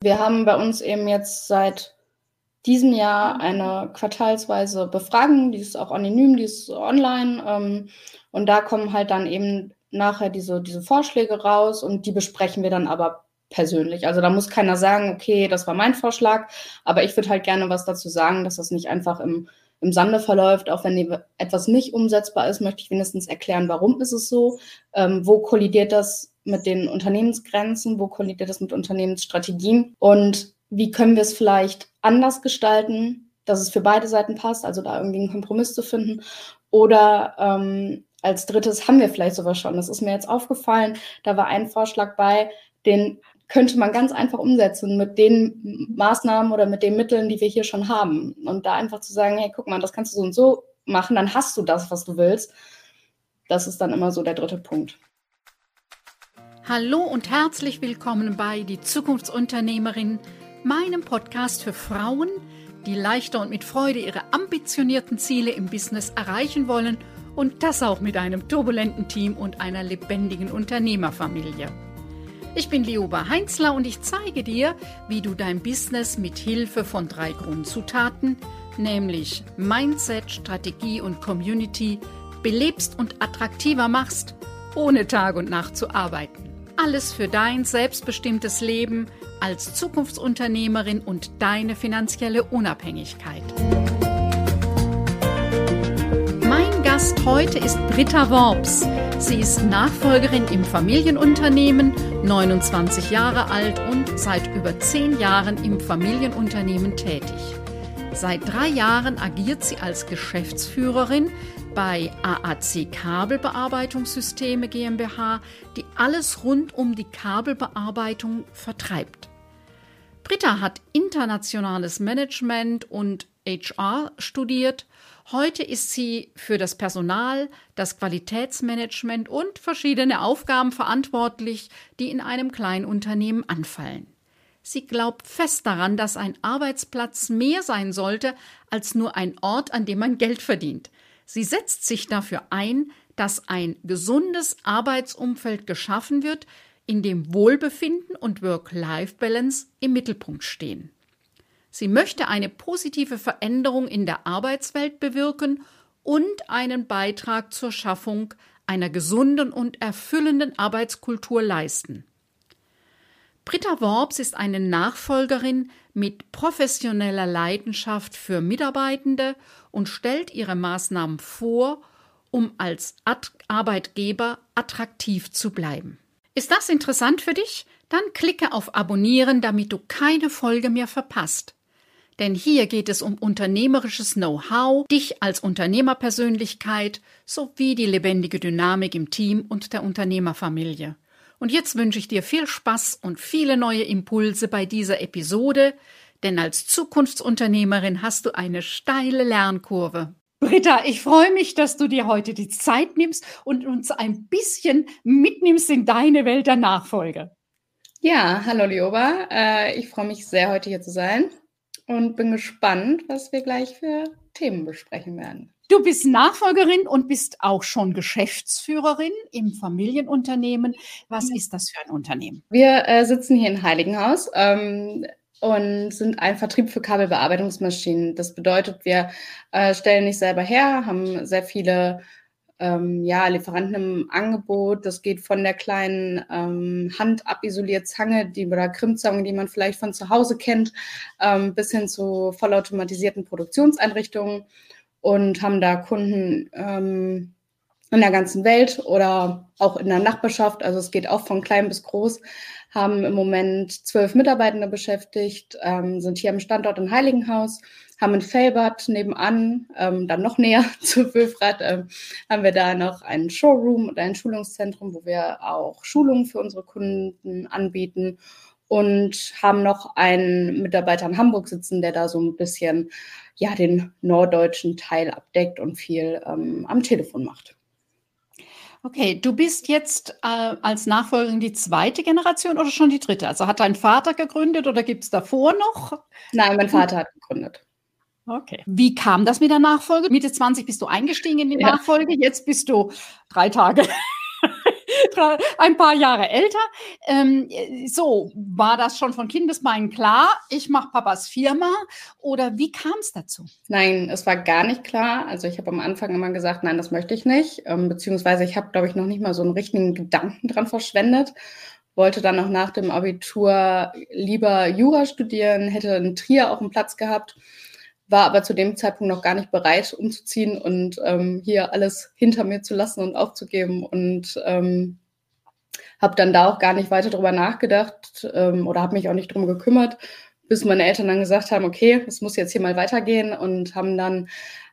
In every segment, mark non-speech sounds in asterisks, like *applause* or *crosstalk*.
Wir haben bei uns eben jetzt seit diesem Jahr eine quartalsweise Befragung, die ist auch anonym, die ist online. Ähm, und da kommen halt dann eben nachher diese, diese Vorschläge raus und die besprechen wir dann aber persönlich. Also da muss keiner sagen, okay, das war mein Vorschlag, aber ich würde halt gerne was dazu sagen, dass das nicht einfach im, im Sande verläuft. Auch wenn etwas nicht umsetzbar ist, möchte ich wenigstens erklären, warum ist es so, ähm, wo kollidiert das mit den Unternehmensgrenzen, wo kollidiert das mit Unternehmensstrategien und wie können wir es vielleicht anders gestalten, dass es für beide Seiten passt, also da irgendwie einen Kompromiss zu finden. Oder ähm, als drittes haben wir vielleicht sowas schon. Das ist mir jetzt aufgefallen. Da war ein Vorschlag bei, den könnte man ganz einfach umsetzen mit den Maßnahmen oder mit den Mitteln, die wir hier schon haben. Und da einfach zu sagen, hey, guck mal, das kannst du so und so machen, dann hast du das, was du willst. Das ist dann immer so der dritte Punkt. Hallo und herzlich willkommen bei Die Zukunftsunternehmerin, meinem Podcast für Frauen, die leichter und mit Freude ihre ambitionierten Ziele im Business erreichen wollen und das auch mit einem turbulenten Team und einer lebendigen Unternehmerfamilie. Ich bin Lioba Heinzler und ich zeige dir, wie du dein Business mit Hilfe von drei Grundzutaten, nämlich Mindset, Strategie und Community, belebst und attraktiver machst, ohne Tag und Nacht zu arbeiten. Alles für dein selbstbestimmtes Leben als Zukunftsunternehmerin und deine finanzielle Unabhängigkeit. Mein Gast heute ist Britta Worps. Sie ist Nachfolgerin im Familienunternehmen, 29 Jahre alt und seit über 10 Jahren im Familienunternehmen tätig. Seit drei Jahren agiert sie als Geschäftsführerin bei AAC Kabelbearbeitungssysteme GmbH, die alles rund um die Kabelbearbeitung vertreibt. Britta hat internationales Management und HR studiert Heute ist sie für das Personal, das Qualitätsmanagement und verschiedene Aufgaben verantwortlich, die in einem Kleinunternehmen anfallen. Sie glaubt fest daran, dass ein Arbeitsplatz mehr sein sollte als nur ein Ort, an dem man Geld verdient. Sie setzt sich dafür ein, dass ein gesundes Arbeitsumfeld geschaffen wird, in dem Wohlbefinden und Work-Life-Balance im Mittelpunkt stehen. Sie möchte eine positive Veränderung in der Arbeitswelt bewirken und einen Beitrag zur Schaffung einer gesunden und erfüllenden Arbeitskultur leisten. Britta Worps ist eine Nachfolgerin mit professioneller Leidenschaft für Mitarbeitende und stellt ihre Maßnahmen vor, um als Arbeitgeber attraktiv zu bleiben. Ist das interessant für dich? Dann klicke auf Abonnieren, damit du keine Folge mehr verpasst. Denn hier geht es um unternehmerisches Know-how, dich als Unternehmerpersönlichkeit sowie die lebendige Dynamik im Team und der Unternehmerfamilie. Und jetzt wünsche ich dir viel Spaß und viele neue Impulse bei dieser Episode, denn als Zukunftsunternehmerin hast du eine steile Lernkurve. Britta, ich freue mich, dass du dir heute die Zeit nimmst und uns ein bisschen mitnimmst in deine Welt der Nachfolge. Ja, hallo Lioba. Äh, ich freue mich sehr, heute hier zu sein und bin gespannt, was wir gleich für Themen besprechen werden. Du bist Nachfolgerin und bist auch schon Geschäftsführerin im Familienunternehmen. Was ist das für ein Unternehmen? Wir äh, sitzen hier in Heiligenhaus ähm, und sind ein Vertrieb für Kabelbearbeitungsmaschinen. Das bedeutet, wir äh, stellen nicht selber her, haben sehr viele ähm, ja, Lieferanten im Angebot. Das geht von der kleinen ähm, handabisoliert Zange die, oder Krimmzange, die man vielleicht von zu Hause kennt, ähm, bis hin zu vollautomatisierten Produktionseinrichtungen und haben da Kunden ähm, in der ganzen Welt oder auch in der Nachbarschaft. Also es geht auch von klein bis groß. Haben im Moment zwölf Mitarbeitende beschäftigt, ähm, sind hier am Standort in Heiligenhaus haben in Felbert nebenan, ähm, dann noch näher *laughs* zu Wülfrath, ähm, haben wir da noch einen Showroom und ein Schulungszentrum, wo wir auch Schulungen für unsere Kunden anbieten und haben noch einen Mitarbeiter in Hamburg sitzen, der da so ein bisschen ja den norddeutschen Teil abdeckt und viel ähm, am Telefon macht. Okay, du bist jetzt äh, als Nachfolgerin die zweite Generation oder schon die dritte? Also hat dein Vater gegründet oder gibt es davor noch? Nein, mein Vater hat gegründet. Okay. Wie kam das mit der Nachfolge? Mitte 20 bist du eingestiegen in die ja. Nachfolge, jetzt bist du drei Tage *laughs* ein paar Jahre älter. Ähm, so, war das schon von Kindesbeinen klar, ich mache Papas Firma oder wie kam es dazu? Nein, es war gar nicht klar. Also ich habe am Anfang immer gesagt, nein, das möchte ich nicht. Ähm, beziehungsweise ich habe, glaube ich, noch nicht mal so einen richtigen Gedanken dran verschwendet. Wollte dann auch nach dem Abitur lieber Jura studieren, hätte in Trier auch einen Platz gehabt war aber zu dem Zeitpunkt noch gar nicht bereit, umzuziehen und ähm, hier alles hinter mir zu lassen und aufzugeben. Und ähm, habe dann da auch gar nicht weiter drüber nachgedacht ähm, oder habe mich auch nicht drum gekümmert, bis meine Eltern dann gesagt haben, okay, es muss jetzt hier mal weitergehen und haben dann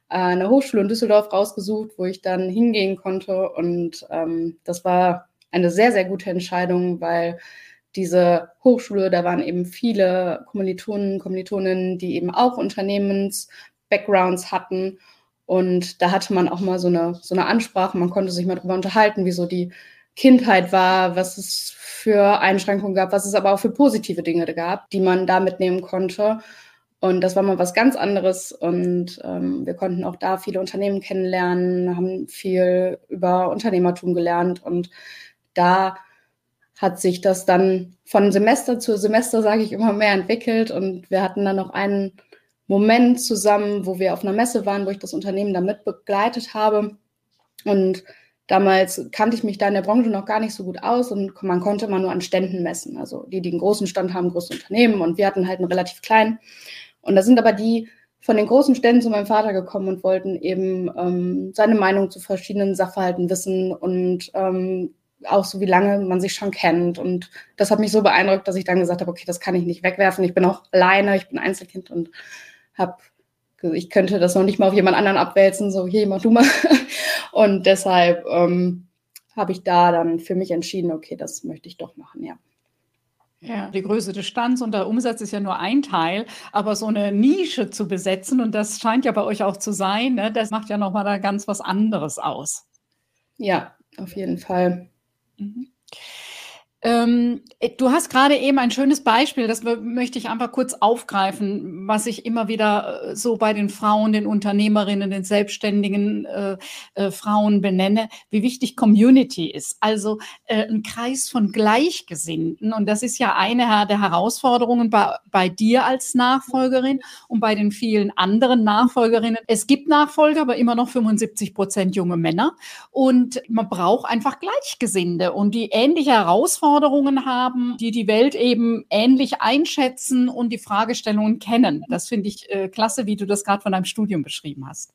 äh, eine Hochschule in Düsseldorf rausgesucht, wo ich dann hingehen konnte. Und ähm, das war eine sehr, sehr gute Entscheidung, weil diese Hochschule, da waren eben viele Kommilitonen, Kommilitoninnen, die eben auch Unternehmens-Backgrounds hatten. Und da hatte man auch mal so eine, so eine Ansprache, man konnte sich mal darüber unterhalten, wie so die Kindheit war, was es für Einschränkungen gab, was es aber auch für positive Dinge gab, die man da mitnehmen konnte. Und das war mal was ganz anderes. Und ähm, wir konnten auch da viele Unternehmen kennenlernen, haben viel über Unternehmertum gelernt. Und da hat sich das dann von Semester zu Semester, sage ich immer mehr, entwickelt. Und wir hatten dann noch einen Moment zusammen, wo wir auf einer Messe waren, wo ich das Unternehmen damit begleitet habe. Und damals kannte ich mich da in der Branche noch gar nicht so gut aus und man konnte immer nur an Ständen messen. Also die, die einen großen Stand haben, große Unternehmen und wir hatten halt einen relativ kleinen. Und da sind aber die von den großen Ständen zu meinem Vater gekommen und wollten eben ähm, seine Meinung zu verschiedenen Sachverhalten wissen und ähm, auch so, wie lange man sich schon kennt. Und das hat mich so beeindruckt, dass ich dann gesagt habe, okay, das kann ich nicht wegwerfen. Ich bin auch alleine, ich bin Einzelkind und habe, ich könnte das noch nicht mal auf jemand anderen abwälzen, so hier, mach du mal. *laughs* Und deshalb ähm, habe ich da dann für mich entschieden, okay, das möchte ich doch machen, ja. Ja, die Größe des Stands und der Umsatz ist ja nur ein Teil, aber so eine Nische zu besetzen, und das scheint ja bei euch auch zu sein, ne, das macht ja nochmal da ganz was anderes aus. Ja, auf jeden Fall. Mhm. Ähm, äh, du hast gerade eben ein schönes Beispiel, das möchte ich einfach kurz aufgreifen, was ich immer wieder äh, so bei den Frauen, den Unternehmerinnen, den selbstständigen äh, äh, Frauen benenne, wie wichtig Community ist. Also äh, ein Kreis von Gleichgesinnten. Und das ist ja eine der Herausforderungen bei, bei dir als Nachfolgerin und bei den vielen anderen Nachfolgerinnen. Es gibt Nachfolger, aber immer noch 75 Prozent junge Männer. Und man braucht einfach Gleichgesinnte und die ähnliche Herausforderungen Herausforderungen haben, die die Welt eben ähnlich einschätzen und die Fragestellungen kennen. Das finde ich äh, klasse, wie du das gerade von deinem Studium beschrieben hast.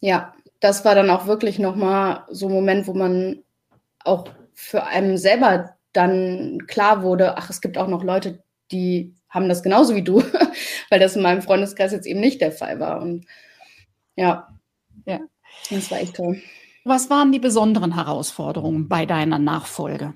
Ja, das war dann auch wirklich nochmal so ein Moment, wo man auch für einen selber dann klar wurde, ach, es gibt auch noch Leute, die haben das genauso wie du, *laughs* weil das in meinem Freundeskreis jetzt eben nicht der Fall war. Und ja, ja, das war echt toll. Was waren die besonderen Herausforderungen bei deiner Nachfolge?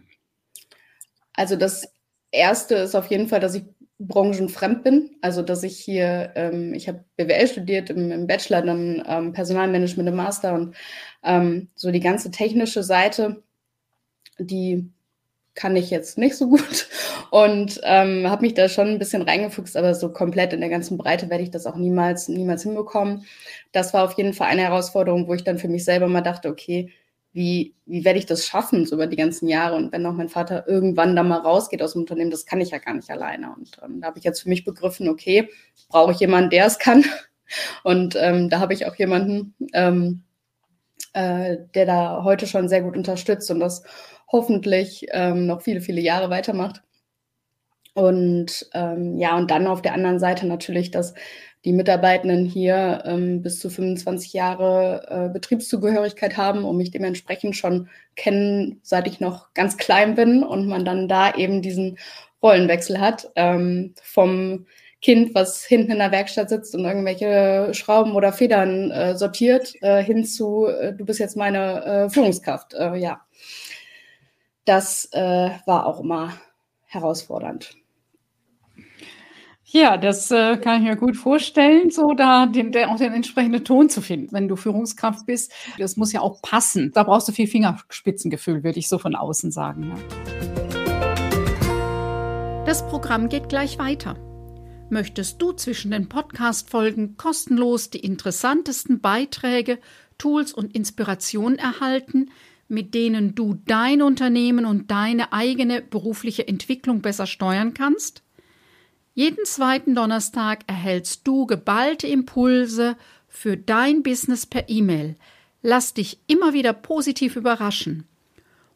Also das erste ist auf jeden Fall, dass ich branchenfremd bin. Also dass ich hier, ähm, ich habe BWL studiert im, im Bachelor, dann ähm, Personalmanagement im Master und ähm, so die ganze technische Seite, die kann ich jetzt nicht so gut und ähm, habe mich da schon ein bisschen reingefuchst, aber so komplett in der ganzen Breite werde ich das auch niemals, niemals hinbekommen. Das war auf jeden Fall eine Herausforderung, wo ich dann für mich selber mal dachte, okay, wie, wie werde ich das schaffen, so über die ganzen Jahre? Und wenn auch mein Vater irgendwann da mal rausgeht aus dem Unternehmen, das kann ich ja gar nicht alleine. Und ähm, da habe ich jetzt für mich begriffen, okay, brauche ich jemanden, der es kann. *laughs* Und ähm, da habe ich auch jemanden, ähm, äh, der da heute schon sehr gut unterstützt und das hoffentlich ähm, noch viele, viele Jahre weitermacht. Und ähm, ja, und dann auf der anderen Seite natürlich das die Mitarbeitenden hier ähm, bis zu 25 Jahre äh, Betriebszugehörigkeit haben und mich dementsprechend schon kennen, seit ich noch ganz klein bin und man dann da eben diesen Rollenwechsel hat ähm, vom Kind, was hinten in der Werkstatt sitzt und irgendwelche Schrauben oder Federn äh, sortiert, äh, hin zu, äh, du bist jetzt meine äh, Führungskraft. Äh, ja, das war auch immer herausfordernd. Ja, das äh, kann ich mir gut vorstellen, so da den, der, auch den entsprechenden Ton zu finden. Wenn du Führungskraft bist, das muss ja auch passen. Da brauchst du viel Fingerspitzengefühl, würde ich so von außen sagen. Ja. Das Programm geht gleich weiter. Möchtest du zwischen den Podcast-Folgen kostenlos die interessantesten Beiträge, Tools und Inspirationen erhalten? mit denen du dein Unternehmen und deine eigene berufliche Entwicklung besser steuern kannst? Jeden zweiten Donnerstag erhältst du geballte Impulse für dein Business per E-Mail. Lass dich immer wieder positiv überraschen.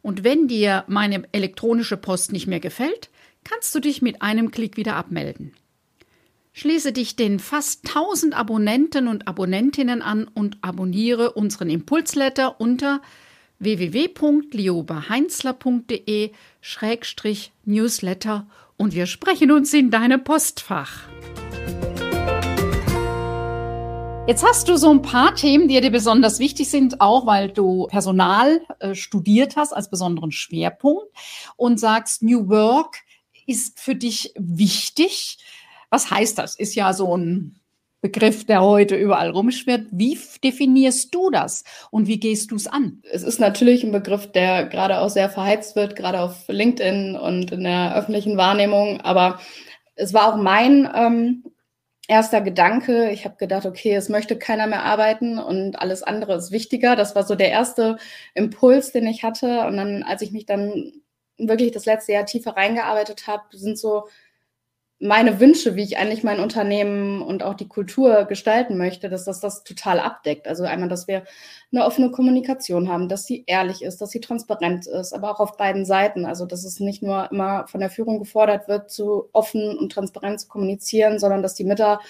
Und wenn dir meine elektronische Post nicht mehr gefällt, kannst du dich mit einem Klick wieder abmelden. Schließe dich den fast 1000 Abonnenten und Abonnentinnen an und abonniere unseren Impulsletter unter www.liobaheinzler.de-newsletter und wir sprechen uns in deinem Postfach. Jetzt hast du so ein paar Themen, die dir besonders wichtig sind, auch weil du Personal äh, studiert hast als besonderen Schwerpunkt und sagst, New Work ist für dich wichtig. Was heißt das? Ist ja so ein Begriff, der heute überall rumschwirrt. Wie definierst du das und wie gehst du es an? Es ist natürlich ein Begriff, der gerade auch sehr verheizt wird, gerade auf LinkedIn und in der öffentlichen Wahrnehmung. Aber es war auch mein ähm, erster Gedanke. Ich habe gedacht, okay, es möchte keiner mehr arbeiten und alles andere ist wichtiger. Das war so der erste Impuls, den ich hatte. Und dann, als ich mich dann wirklich das letzte Jahr tiefer reingearbeitet habe, sind so meine Wünsche, wie ich eigentlich mein Unternehmen und auch die Kultur gestalten möchte, dass das das total abdeckt. Also einmal, dass wir eine offene Kommunikation haben, dass sie ehrlich ist, dass sie transparent ist, aber auch auf beiden Seiten. Also dass es nicht nur immer von der Führung gefordert wird, zu offen und transparent zu kommunizieren, sondern dass die Mitarbeiter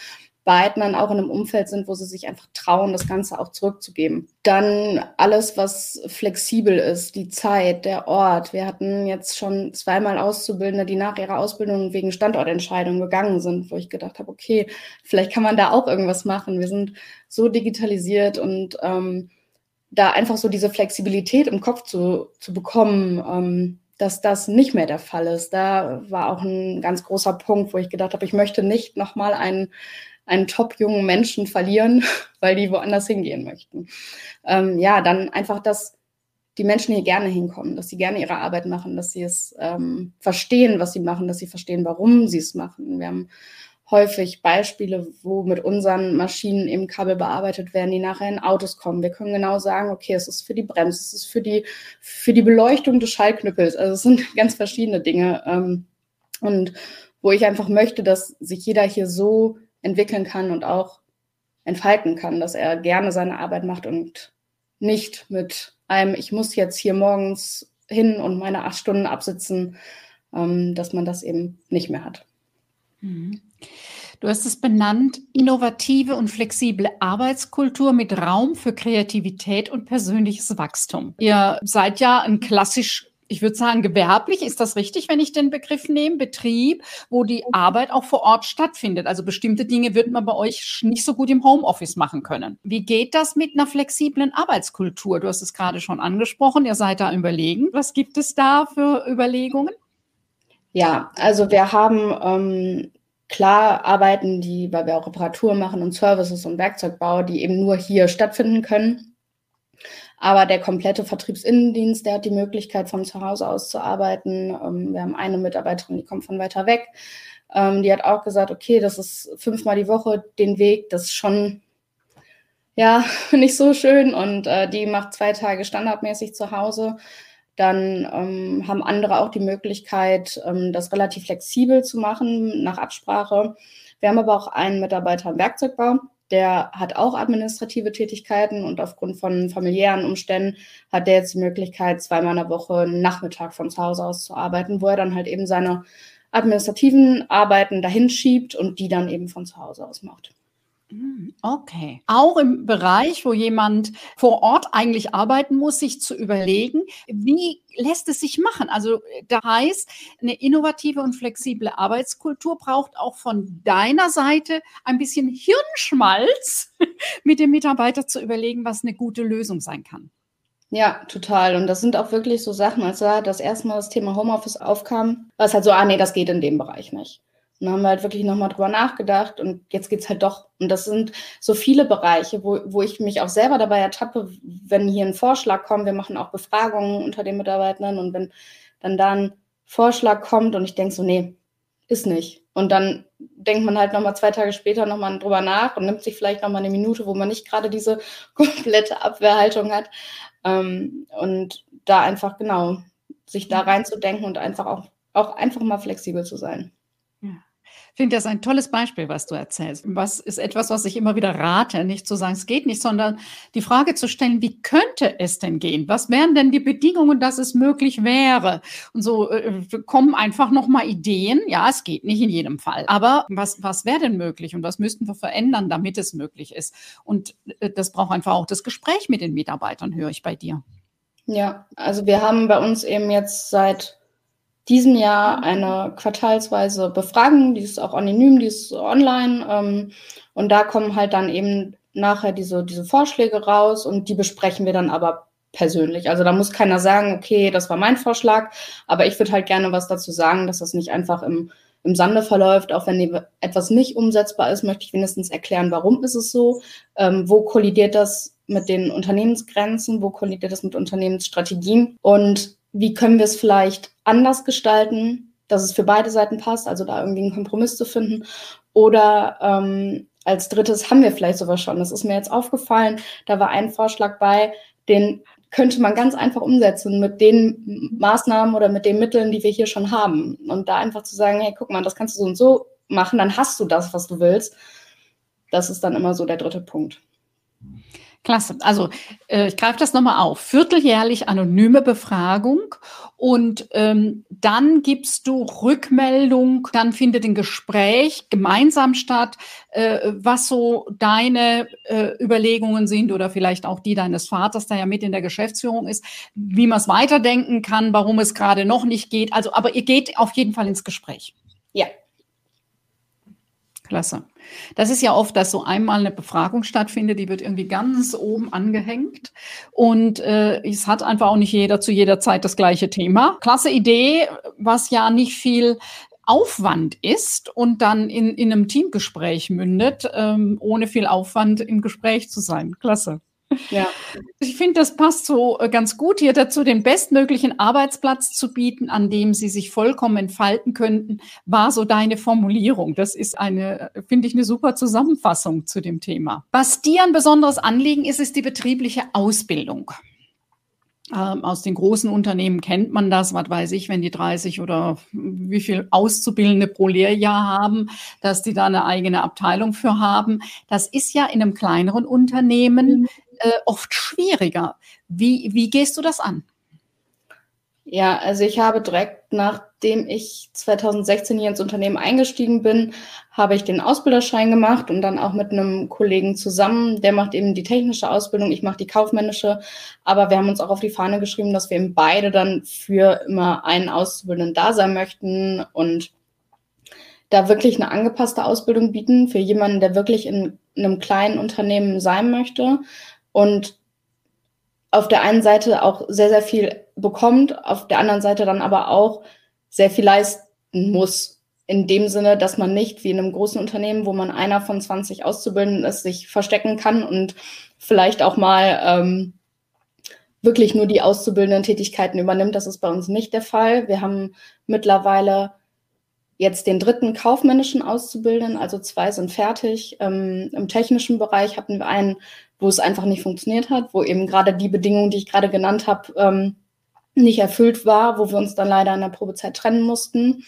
beiden dann auch in einem Umfeld sind, wo sie sich einfach trauen, das Ganze auch zurückzugeben. Dann alles, was flexibel ist, die Zeit, der Ort. Wir hatten jetzt schon zweimal Auszubildende, die nach ihrer Ausbildung wegen Standortentscheidungen gegangen sind, wo ich gedacht habe, okay, vielleicht kann man da auch irgendwas machen. Wir sind so digitalisiert und ähm, da einfach so diese Flexibilität im Kopf zu, zu bekommen, ähm, dass das nicht mehr der Fall ist. Da war auch ein ganz großer Punkt, wo ich gedacht habe, ich möchte nicht nochmal einen einen top jungen Menschen verlieren, *laughs* weil die woanders hingehen möchten. Ähm, ja, dann einfach, dass die Menschen hier gerne hinkommen, dass sie gerne ihre Arbeit machen, dass sie es ähm, verstehen, was sie machen, dass sie verstehen, warum sie es machen. Wir haben häufig Beispiele, wo mit unseren Maschinen eben Kabel bearbeitet werden, die nachher in Autos kommen. Wir können genau sagen, okay, es ist für die Bremse, es ist für die, für die Beleuchtung des Schallknüppels. Also es sind *laughs* ganz verschiedene Dinge. Ähm, und wo ich einfach möchte, dass sich jeder hier so entwickeln kann und auch entfalten kann, dass er gerne seine Arbeit macht und nicht mit einem, ich muss jetzt hier morgens hin und meine acht Stunden absitzen, ähm, dass man das eben nicht mehr hat. Mhm. Du hast es benannt, innovative und flexible Arbeitskultur mit Raum für Kreativität und persönliches Wachstum. Ihr seid ja ein klassisch ich würde sagen, gewerblich, ist das richtig, wenn ich den Begriff nehme, Betrieb, wo die Arbeit auch vor Ort stattfindet. Also bestimmte Dinge wird man bei euch nicht so gut im Homeoffice machen können. Wie geht das mit einer flexiblen Arbeitskultur? Du hast es gerade schon angesprochen, ihr seid da überlegen. Was gibt es da für Überlegungen? Ja, also wir haben ähm, klar Arbeiten, die, weil wir auch Reparatur machen und Services und Werkzeugbau, die eben nur hier stattfinden können. Aber der komplette Vertriebsinnendienst, der hat die Möglichkeit, von zu Hause aus zu arbeiten. Ähm, wir haben eine Mitarbeiterin, die kommt von weiter weg. Ähm, die hat auch gesagt, okay, das ist fünfmal die Woche den Weg, das ist schon ja *laughs* nicht so schön. Und äh, die macht zwei Tage standardmäßig zu Hause. Dann ähm, haben andere auch die Möglichkeit, ähm, das relativ flexibel zu machen, nach Absprache. Wir haben aber auch einen Mitarbeiter im Werkzeugbau der hat auch administrative Tätigkeiten und aufgrund von familiären Umständen hat der jetzt die Möglichkeit, zweimal in der Woche einen Nachmittag von zu Hause aus zu arbeiten, wo er dann halt eben seine administrativen Arbeiten dahin schiebt und die dann eben von zu Hause aus macht. Hm, okay. Auch im Bereich, wo jemand vor Ort eigentlich arbeiten muss, sich zu überlegen, wie lässt es sich machen? Also da heißt, eine innovative und flexible Arbeitskultur braucht auch von deiner Seite ein bisschen Hirnschmalz, *laughs* mit dem Mitarbeiter zu überlegen, was eine gute Lösung sein kann. Ja, total. Und das sind auch wirklich so Sachen, als da das erste Mal das Thema Homeoffice aufkam, war es halt so, ah nee, das geht in dem Bereich nicht. Und dann haben wir halt wirklich nochmal drüber nachgedacht und jetzt geht's halt doch. Und das sind so viele Bereiche, wo, wo ich mich auch selber dabei ertappe, wenn hier ein Vorschlag kommt, wir machen auch Befragungen unter den Mitarbeitern und wenn dann da ein Vorschlag kommt und ich denke so, nee, ist nicht. Und dann denkt man halt nochmal zwei Tage später nochmal drüber nach und nimmt sich vielleicht nochmal eine Minute, wo man nicht gerade diese *laughs* komplette Abwehrhaltung hat. Ähm, und da einfach genau sich da reinzudenken und einfach auch, auch einfach mal flexibel zu sein. Finde das ein tolles Beispiel, was du erzählst. Was ist etwas, was ich immer wieder rate, nicht zu sagen, es geht nicht, sondern die Frage zu stellen, wie könnte es denn gehen? Was wären denn die Bedingungen, dass es möglich wäre? Und so äh, kommen einfach nochmal Ideen. Ja, es geht nicht in jedem Fall. Aber was, was wäre denn möglich und was müssten wir verändern, damit es möglich ist? Und äh, das braucht einfach auch das Gespräch mit den Mitarbeitern, höre ich bei dir. Ja, also wir haben bei uns eben jetzt seit diesem Jahr eine quartalsweise Befragung, die ist auch anonym, die ist online. Ähm, und da kommen halt dann eben nachher diese, diese Vorschläge raus und die besprechen wir dann aber persönlich. Also da muss keiner sagen, okay, das war mein Vorschlag, aber ich würde halt gerne was dazu sagen, dass das nicht einfach im, im Sande verläuft. Auch wenn etwas nicht umsetzbar ist, möchte ich wenigstens erklären, warum ist es so, ähm, wo kollidiert das mit den Unternehmensgrenzen, wo kollidiert das mit Unternehmensstrategien und wie können wir es vielleicht anders gestalten, dass es für beide Seiten passt, also da irgendwie einen Kompromiss zu finden. Oder ähm, als drittes haben wir vielleicht sowas schon. Das ist mir jetzt aufgefallen. Da war ein Vorschlag bei, den könnte man ganz einfach umsetzen mit den Maßnahmen oder mit den Mitteln, die wir hier schon haben. Und da einfach zu sagen, hey, guck mal, das kannst du so und so machen, dann hast du das, was du willst. Das ist dann immer so der dritte Punkt. Klasse. Also äh, ich greife das nochmal auf. Vierteljährlich anonyme Befragung und ähm, dann gibst du Rückmeldung, dann findet ein Gespräch gemeinsam statt, äh, was so deine äh, Überlegungen sind oder vielleicht auch die deines Vaters, der ja mit in der Geschäftsführung ist, wie man es weiterdenken kann, warum es gerade noch nicht geht. Also, aber ihr geht auf jeden Fall ins Gespräch. Klasse. Das ist ja oft, dass so einmal eine Befragung stattfindet, die wird irgendwie ganz oben angehängt und äh, es hat einfach auch nicht jeder zu jeder Zeit das gleiche Thema. Klasse Idee, was ja nicht viel Aufwand ist und dann in, in einem Teamgespräch mündet, ähm, ohne viel Aufwand im Gespräch zu sein. Klasse. Ja. *laughs* Ich finde, das passt so äh, ganz gut hier dazu, den bestmöglichen Arbeitsplatz zu bieten, an dem Sie sich vollkommen entfalten könnten, war so deine Formulierung. Das ist eine, finde ich, eine super Zusammenfassung zu dem Thema. Was dir ein besonderes Anliegen ist, ist die betriebliche Ausbildung. Ähm, aus den großen Unternehmen kennt man das, was weiß ich, wenn die 30 oder wie viel Auszubildende pro Lehrjahr haben, dass die da eine eigene Abteilung für haben. Das ist ja in einem kleineren Unternehmen mhm äh, oft schwieriger. Wie, wie gehst du das an? Ja, also ich habe direkt nachdem ich 2016 hier ins Unternehmen eingestiegen bin, habe ich den Ausbilderschein gemacht und dann auch mit einem Kollegen zusammen. Der macht eben die technische Ausbildung, ich mache die kaufmännische. Aber wir haben uns auch auf die Fahne geschrieben, dass wir eben beide dann für immer einen Auszubildenden da sein möchten und da wirklich eine angepasste Ausbildung bieten für jemanden, der wirklich in einem kleinen Unternehmen sein möchte und auf der einen Seite auch sehr, sehr viel bekommt, auf der anderen Seite dann aber auch sehr viel leisten muss. In dem Sinne, dass man nicht wie in einem großen Unternehmen, wo man einer von 20 Auszubildenden ist, sich verstecken kann und vielleicht auch mal ähm, wirklich nur die auszubildenden Tätigkeiten übernimmt. Das ist bei uns nicht der Fall. Wir haben mittlerweile jetzt den dritten kaufmännischen Auszubildenden, also zwei sind fertig. Ähm, Im technischen Bereich hatten wir einen wo es einfach nicht funktioniert hat, wo eben gerade die Bedingungen, die ich gerade genannt habe, ähm, nicht erfüllt war, wo wir uns dann leider in der Probezeit trennen mussten.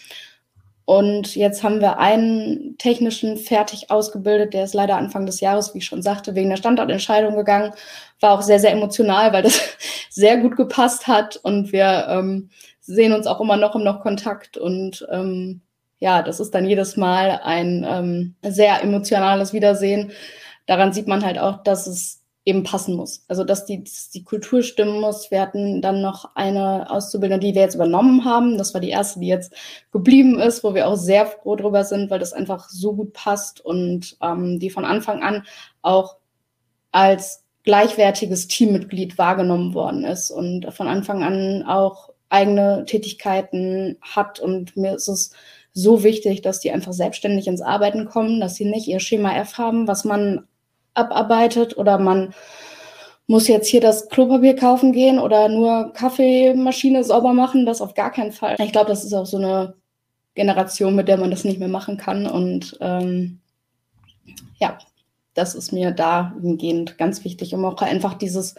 Und jetzt haben wir einen technischen fertig ausgebildet, der ist leider Anfang des Jahres, wie ich schon sagte, wegen der Standortentscheidung gegangen. War auch sehr, sehr emotional, weil das *laughs* sehr gut gepasst hat und wir ähm, sehen uns auch immer noch im noch Kontakt und ähm, ja, das ist dann jedes Mal ein ähm, sehr emotionales Wiedersehen, daran sieht man halt auch, dass es eben passen muss. Also dass die, dass die Kultur stimmen muss. Wir hatten dann noch eine Auszubildende, die wir jetzt übernommen haben. Das war die erste, die jetzt geblieben ist, wo wir auch sehr froh drüber sind, weil das einfach so gut passt und ähm, die von Anfang an auch als gleichwertiges Teammitglied wahrgenommen worden ist und von Anfang an auch eigene Tätigkeiten hat. Und mir ist es so wichtig, dass die einfach selbstständig ins Arbeiten kommen, dass sie nicht ihr Schema F haben, was man abarbeitet oder man muss jetzt hier das Klopapier kaufen gehen oder nur Kaffeemaschine sauber machen, das auf gar keinen Fall. Ich glaube, das ist auch so eine Generation, mit der man das nicht mehr machen kann. Und ähm, ja, das ist mir dahingehend ganz wichtig, um auch einfach dieses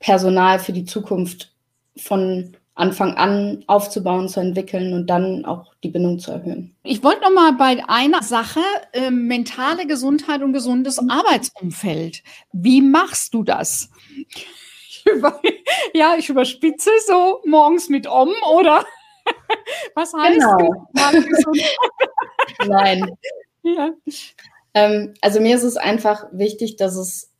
Personal für die Zukunft von Anfang an aufzubauen, zu entwickeln und dann auch die Bindung zu erhöhen. Ich wollte noch mal bei einer Sache äh, mentale Gesundheit und gesundes mhm. Arbeitsumfeld. Wie machst du das? *laughs* ja, ich überspitze so morgens mit Om oder *laughs* was heißt genau. *laughs* Nein. Ja. Ähm, also mir ist es einfach wichtig, dass es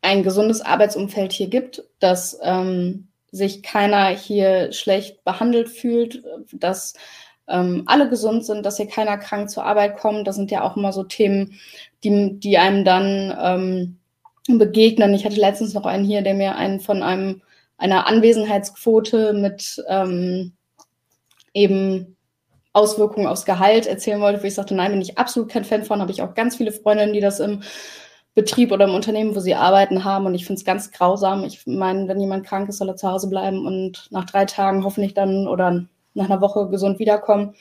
ein gesundes Arbeitsumfeld hier gibt, dass ähm, sich keiner hier schlecht behandelt fühlt, dass ähm, alle gesund sind, dass hier keiner krank zur Arbeit kommt. Das sind ja auch immer so Themen, die, die einem dann ähm, begegnen. Ich hatte letztens noch einen hier, der mir einen von einem einer Anwesenheitsquote mit ähm, eben Auswirkungen aufs Gehalt erzählen wollte, wo ich sagte, nein, bin ich absolut kein Fan von, habe ich auch ganz viele Freundinnen, die das im Betrieb oder im Unternehmen, wo sie arbeiten, haben. Und ich finde es ganz grausam. Ich meine, wenn jemand krank ist, soll er zu Hause bleiben und nach drei Tagen hoffentlich dann oder nach einer Woche gesund wiederkommen.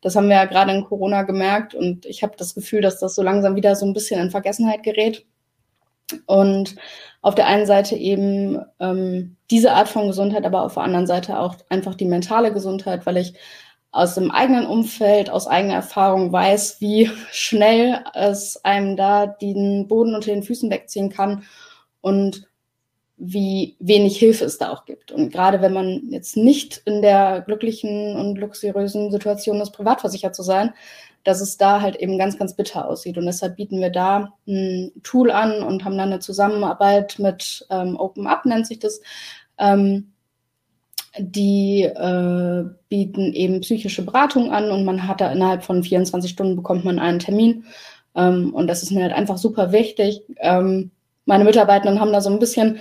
Das haben wir ja gerade in Corona gemerkt und ich habe das Gefühl, dass das so langsam wieder so ein bisschen in Vergessenheit gerät. Und auf der einen Seite eben ähm, diese Art von Gesundheit, aber auf der anderen Seite auch einfach die mentale Gesundheit, weil ich aus dem eigenen Umfeld, aus eigener Erfahrung weiß, wie schnell es einem da den Boden unter den Füßen wegziehen kann und wie wenig Hilfe es da auch gibt. Und gerade wenn man jetzt nicht in der glücklichen und luxuriösen Situation ist, privatversichert zu sein, dass es da halt eben ganz, ganz bitter aussieht. Und deshalb bieten wir da ein Tool an und haben dann eine Zusammenarbeit mit ähm, Open Up, nennt sich das, ähm, die äh, bieten eben psychische Beratung an und man hat da innerhalb von 24 Stunden bekommt man einen Termin. Ähm, und das ist mir halt einfach super wichtig. Ähm, meine Mitarbeitenden haben da so ein bisschen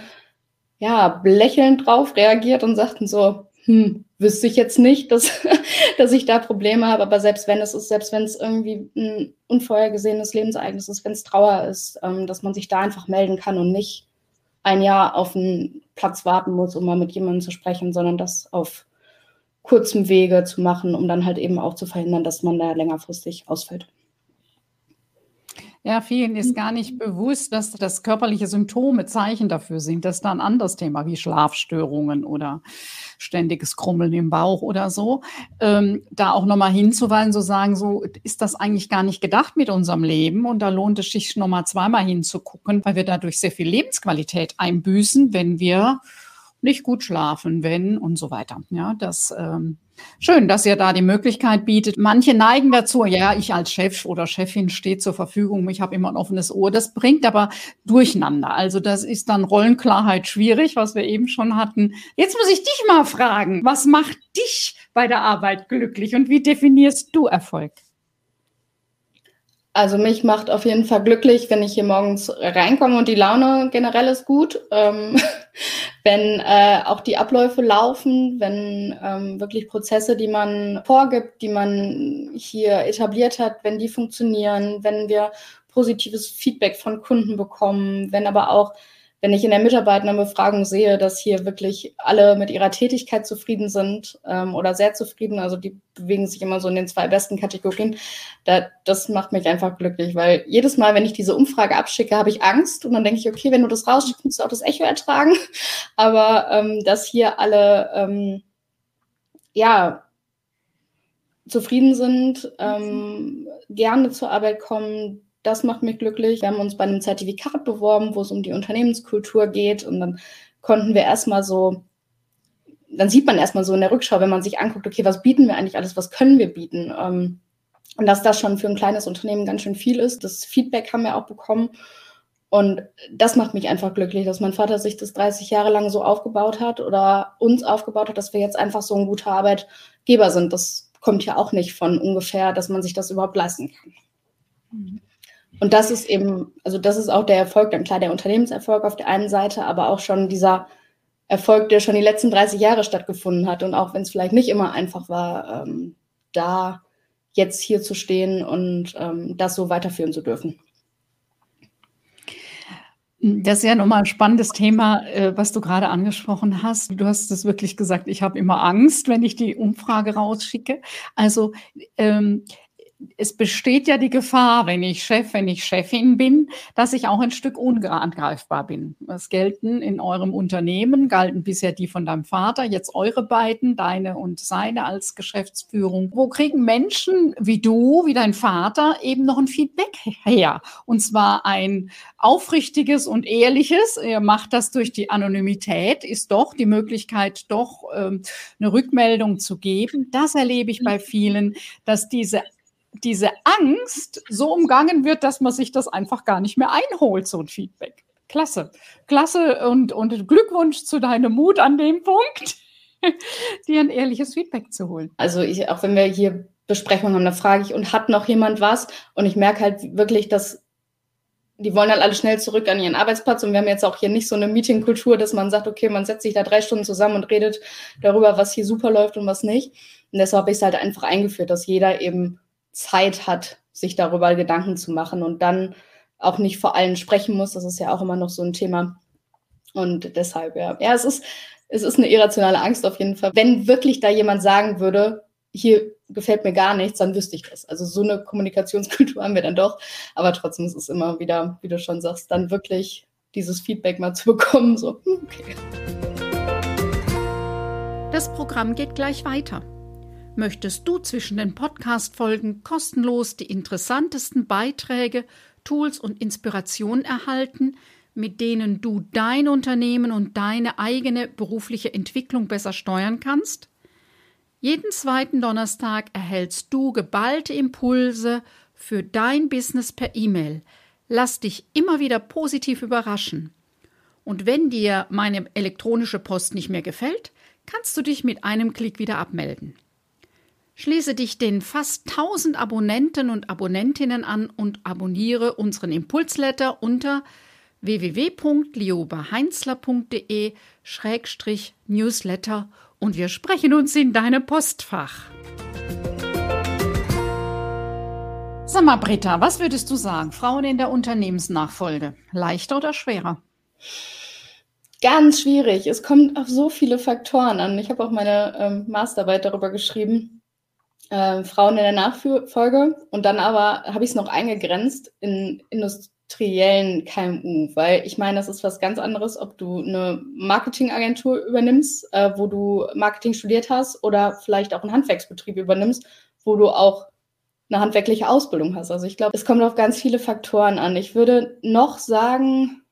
ja, lächelnd drauf reagiert und sagten so, hm, wüsste ich jetzt nicht, dass, *laughs* dass ich da Probleme habe, aber selbst wenn es ist, selbst wenn es irgendwie ein unvorhergesehenes Lebensereignis ist, wenn es Trauer ist, ähm, dass man sich da einfach melden kann und nicht ein Jahr auf einen Platz warten muss, um mal mit jemandem zu sprechen, sondern das auf kurzem Wege zu machen, um dann halt eben auch zu verhindern, dass man da längerfristig ausfällt. Ja, vielen ist gar nicht bewusst, dass das körperliche Symptome Zeichen dafür sind. Das ist dann ein anderes Thema wie Schlafstörungen oder ständiges Krummeln im Bauch oder so. Ähm, da auch nochmal hinzuweisen, so sagen, so ist das eigentlich gar nicht gedacht mit unserem Leben. Und da lohnt es sich nochmal zweimal hinzugucken, weil wir dadurch sehr viel Lebensqualität einbüßen, wenn wir nicht gut schlafen, wenn und so weiter. Ja, das ähm, Schön, dass ihr da die Möglichkeit bietet. Manche neigen dazu, ja, ich als Chef oder Chefin stehe zur Verfügung, ich habe immer ein offenes Ohr. Das bringt aber Durcheinander. Also das ist dann Rollenklarheit schwierig, was wir eben schon hatten. Jetzt muss ich dich mal fragen, was macht dich bei der Arbeit glücklich und wie definierst du Erfolg? Also mich macht auf jeden Fall glücklich, wenn ich hier morgens reinkomme und die Laune generell ist gut. Ähm, *laughs* wenn äh, auch die Abläufe laufen, wenn ähm, wirklich Prozesse, die man vorgibt, die man hier etabliert hat, wenn die funktionieren, wenn wir positives Feedback von Kunden bekommen, wenn aber auch wenn ich in der Mitarbeitendenbefragung sehe, dass hier wirklich alle mit ihrer Tätigkeit zufrieden sind ähm, oder sehr zufrieden, also die bewegen sich immer so in den zwei besten Kategorien, da, das macht mich einfach glücklich, weil jedes Mal, wenn ich diese Umfrage abschicke, habe ich Angst und dann denke ich, okay, wenn du das rausschickst, musst du auch das Echo ertragen. *laughs* Aber ähm, dass hier alle ähm, ja zufrieden sind, ähm, gerne zur Arbeit kommen, das macht mich glücklich. Wir haben uns bei einem Zertifikat beworben, wo es um die Unternehmenskultur geht. Und dann konnten wir erstmal so, dann sieht man erstmal so in der Rückschau, wenn man sich anguckt, okay, was bieten wir eigentlich alles, was können wir bieten? Ähm, und dass das schon für ein kleines Unternehmen ganz schön viel ist. Das Feedback haben wir auch bekommen. Und das macht mich einfach glücklich, dass mein Vater sich das 30 Jahre lang so aufgebaut hat oder uns aufgebaut hat, dass wir jetzt einfach so ein guter Arbeitgeber sind. Das kommt ja auch nicht von ungefähr, dass man sich das überhaupt leisten kann. Und das ist eben, also das ist auch der Erfolg, dann klar der Unternehmenserfolg auf der einen Seite, aber auch schon dieser Erfolg, der schon die letzten 30 Jahre stattgefunden hat. Und auch wenn es vielleicht nicht immer einfach war, ähm, da jetzt hier zu stehen und ähm, das so weiterführen zu dürfen. Das ist ja nochmal ein spannendes Thema, äh, was du gerade angesprochen hast. Du hast es wirklich gesagt, ich habe immer Angst, wenn ich die Umfrage rausschicke. Also ähm, es besteht ja die Gefahr, wenn ich Chef, wenn ich Chefin bin, dass ich auch ein Stück unangreifbar bin. Es gelten in eurem Unternehmen, galten bisher die von deinem Vater, jetzt eure beiden, deine und seine als Geschäftsführung. Wo kriegen Menschen wie du, wie dein Vater eben noch ein Feedback her? Und zwar ein aufrichtiges und ehrliches. Ihr macht das durch die Anonymität, ist doch die Möglichkeit, doch ähm, eine Rückmeldung zu geben. Das erlebe ich bei vielen, dass diese diese Angst so umgangen wird, dass man sich das einfach gar nicht mehr einholt, so ein Feedback. Klasse. Klasse und, und Glückwunsch zu deinem Mut an dem Punkt, *laughs* dir ein ehrliches Feedback zu holen. Also ich, auch wenn wir hier Besprechungen haben, da frage ich, und hat noch jemand was? Und ich merke halt wirklich, dass die wollen halt alle schnell zurück an ihren Arbeitsplatz und wir haben jetzt auch hier nicht so eine Meetingkultur, dass man sagt, okay, man setzt sich da drei Stunden zusammen und redet darüber, was hier super läuft und was nicht. Und deshalb habe ich es halt einfach eingeführt, dass jeder eben Zeit hat, sich darüber Gedanken zu machen und dann auch nicht vor allen sprechen muss. Das ist ja auch immer noch so ein Thema. Und deshalb, ja. Ja, es ist, es ist eine irrationale Angst auf jeden Fall. Wenn wirklich da jemand sagen würde, hier gefällt mir gar nichts, dann wüsste ich das. Also so eine Kommunikationskultur *laughs* haben wir dann doch. Aber trotzdem ist es immer wieder, wie du schon sagst, dann wirklich dieses Feedback mal *laughs* zu bekommen. So, hm, okay. Das Programm geht gleich weiter. Möchtest du zwischen den Podcast-Folgen kostenlos die interessantesten Beiträge, Tools und Inspirationen erhalten, mit denen du dein Unternehmen und deine eigene berufliche Entwicklung besser steuern kannst? Jeden zweiten Donnerstag erhältst du geballte Impulse für dein Business per E-Mail. Lass dich immer wieder positiv überraschen. Und wenn dir meine elektronische Post nicht mehr gefällt, kannst du dich mit einem Klick wieder abmelden. Schließe dich den fast 1000 Abonnenten und Abonnentinnen an und abonniere unseren Impulsletter unter www.liobaheinzler.de-newsletter und wir sprechen uns in deinem Postfach. Sag mal, Britta, was würdest du sagen? Frauen in der Unternehmensnachfolge, leichter oder schwerer? Ganz schwierig. Es kommt auf so viele Faktoren an. Ich habe auch meine ähm, Masterarbeit darüber geschrieben äh, Frauen in der Nachfolge und dann aber habe ich es noch eingegrenzt in industriellen KMU, weil ich meine, das ist was ganz anderes, ob du eine Marketingagentur übernimmst, äh, wo du Marketing studiert hast oder vielleicht auch einen Handwerksbetrieb übernimmst, wo du auch eine handwerkliche Ausbildung hast. Also ich glaube, es kommt auf ganz viele Faktoren an. Ich würde noch sagen,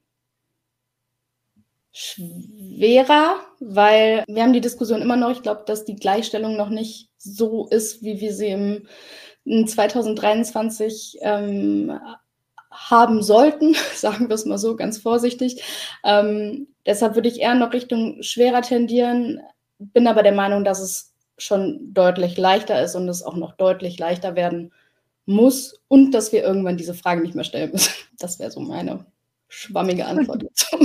schwerer, weil wir haben die Diskussion immer noch. Ich glaube, dass die Gleichstellung noch nicht so ist, wie wir sie im, im 2023 ähm, haben sollten, *laughs* sagen wir es mal so ganz vorsichtig. Ähm, deshalb würde ich eher noch Richtung schwerer tendieren, bin aber der Meinung, dass es schon deutlich leichter ist und es auch noch deutlich leichter werden muss und dass wir irgendwann diese Frage nicht mehr stellen müssen. Das wäre so meine schwammige Antwort *laughs* dazu.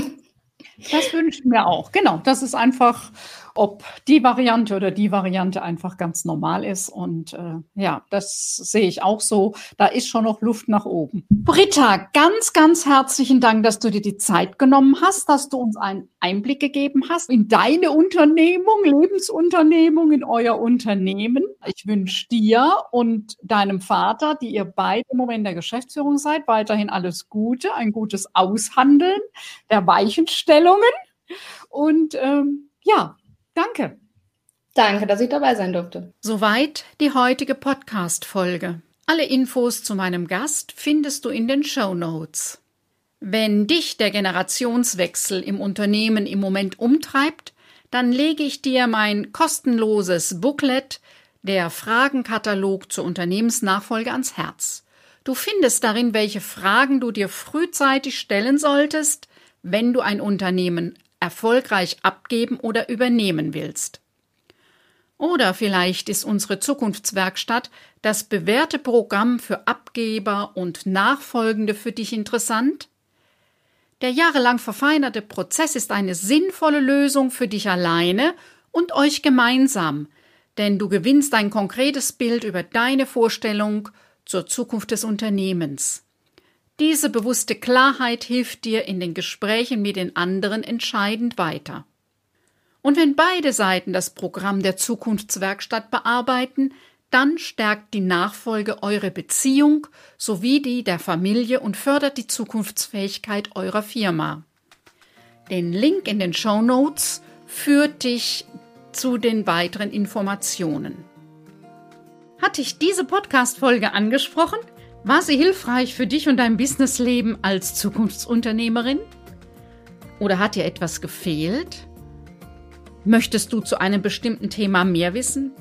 Das wünsche ich mir auch. Genau, das ist einfach ob die Variante oder die Variante einfach ganz normal ist. Und äh, ja, das sehe ich auch so. Da ist schon noch Luft nach oben. Britta, ganz, ganz herzlichen Dank, dass du dir die Zeit genommen hast, dass du uns einen Einblick gegeben hast in deine Unternehmung, Lebensunternehmung, in euer Unternehmen. Ich wünsche dir und deinem Vater, die ihr beide im Moment der Geschäftsführung seid, weiterhin alles Gute, ein gutes Aushandeln der Weichenstellungen. Und ähm, ja, Danke. Danke, dass ich dabei sein durfte. Soweit die heutige Podcast-Folge. Alle Infos zu meinem Gast findest du in den Show Notes. Wenn dich der Generationswechsel im Unternehmen im Moment umtreibt, dann lege ich dir mein kostenloses Booklet, der Fragenkatalog zur Unternehmensnachfolge ans Herz. Du findest darin, welche Fragen du dir frühzeitig stellen solltest, wenn du ein Unternehmen erfolgreich abgeben oder übernehmen willst. Oder vielleicht ist unsere Zukunftswerkstatt das bewährte Programm für Abgeber und Nachfolgende für dich interessant? Der jahrelang verfeinerte Prozess ist eine sinnvolle Lösung für dich alleine und euch gemeinsam, denn du gewinnst ein konkretes Bild über deine Vorstellung zur Zukunft des Unternehmens. Diese bewusste Klarheit hilft dir in den Gesprächen mit den anderen entscheidend weiter. Und wenn beide Seiten das Programm der Zukunftswerkstatt bearbeiten, dann stärkt die Nachfolge eure Beziehung sowie die der Familie und fördert die Zukunftsfähigkeit eurer Firma. Den Link in den Show Notes führt dich zu den weiteren Informationen. Hat dich diese Podcast-Folge angesprochen? War sie hilfreich für dich und dein Businessleben als Zukunftsunternehmerin? Oder hat dir etwas gefehlt? Möchtest du zu einem bestimmten Thema mehr wissen?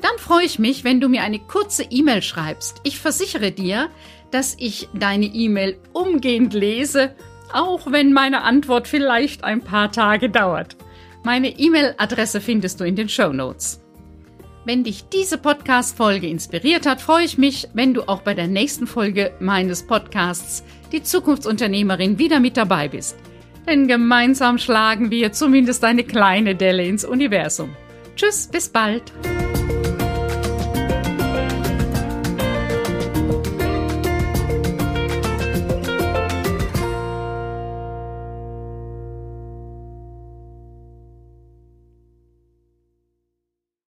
Dann freue ich mich, wenn du mir eine kurze E-Mail schreibst. Ich versichere dir, dass ich deine E-Mail umgehend lese, auch wenn meine Antwort vielleicht ein paar Tage dauert. Meine E-Mail-Adresse findest du in den Show Notes. Wenn dich diese Podcast-Folge inspiriert hat, freue ich mich, wenn du auch bei der nächsten Folge meines Podcasts Die Zukunftsunternehmerin wieder mit dabei bist. Denn gemeinsam schlagen wir zumindest eine kleine Delle ins Universum. Tschüss, bis bald.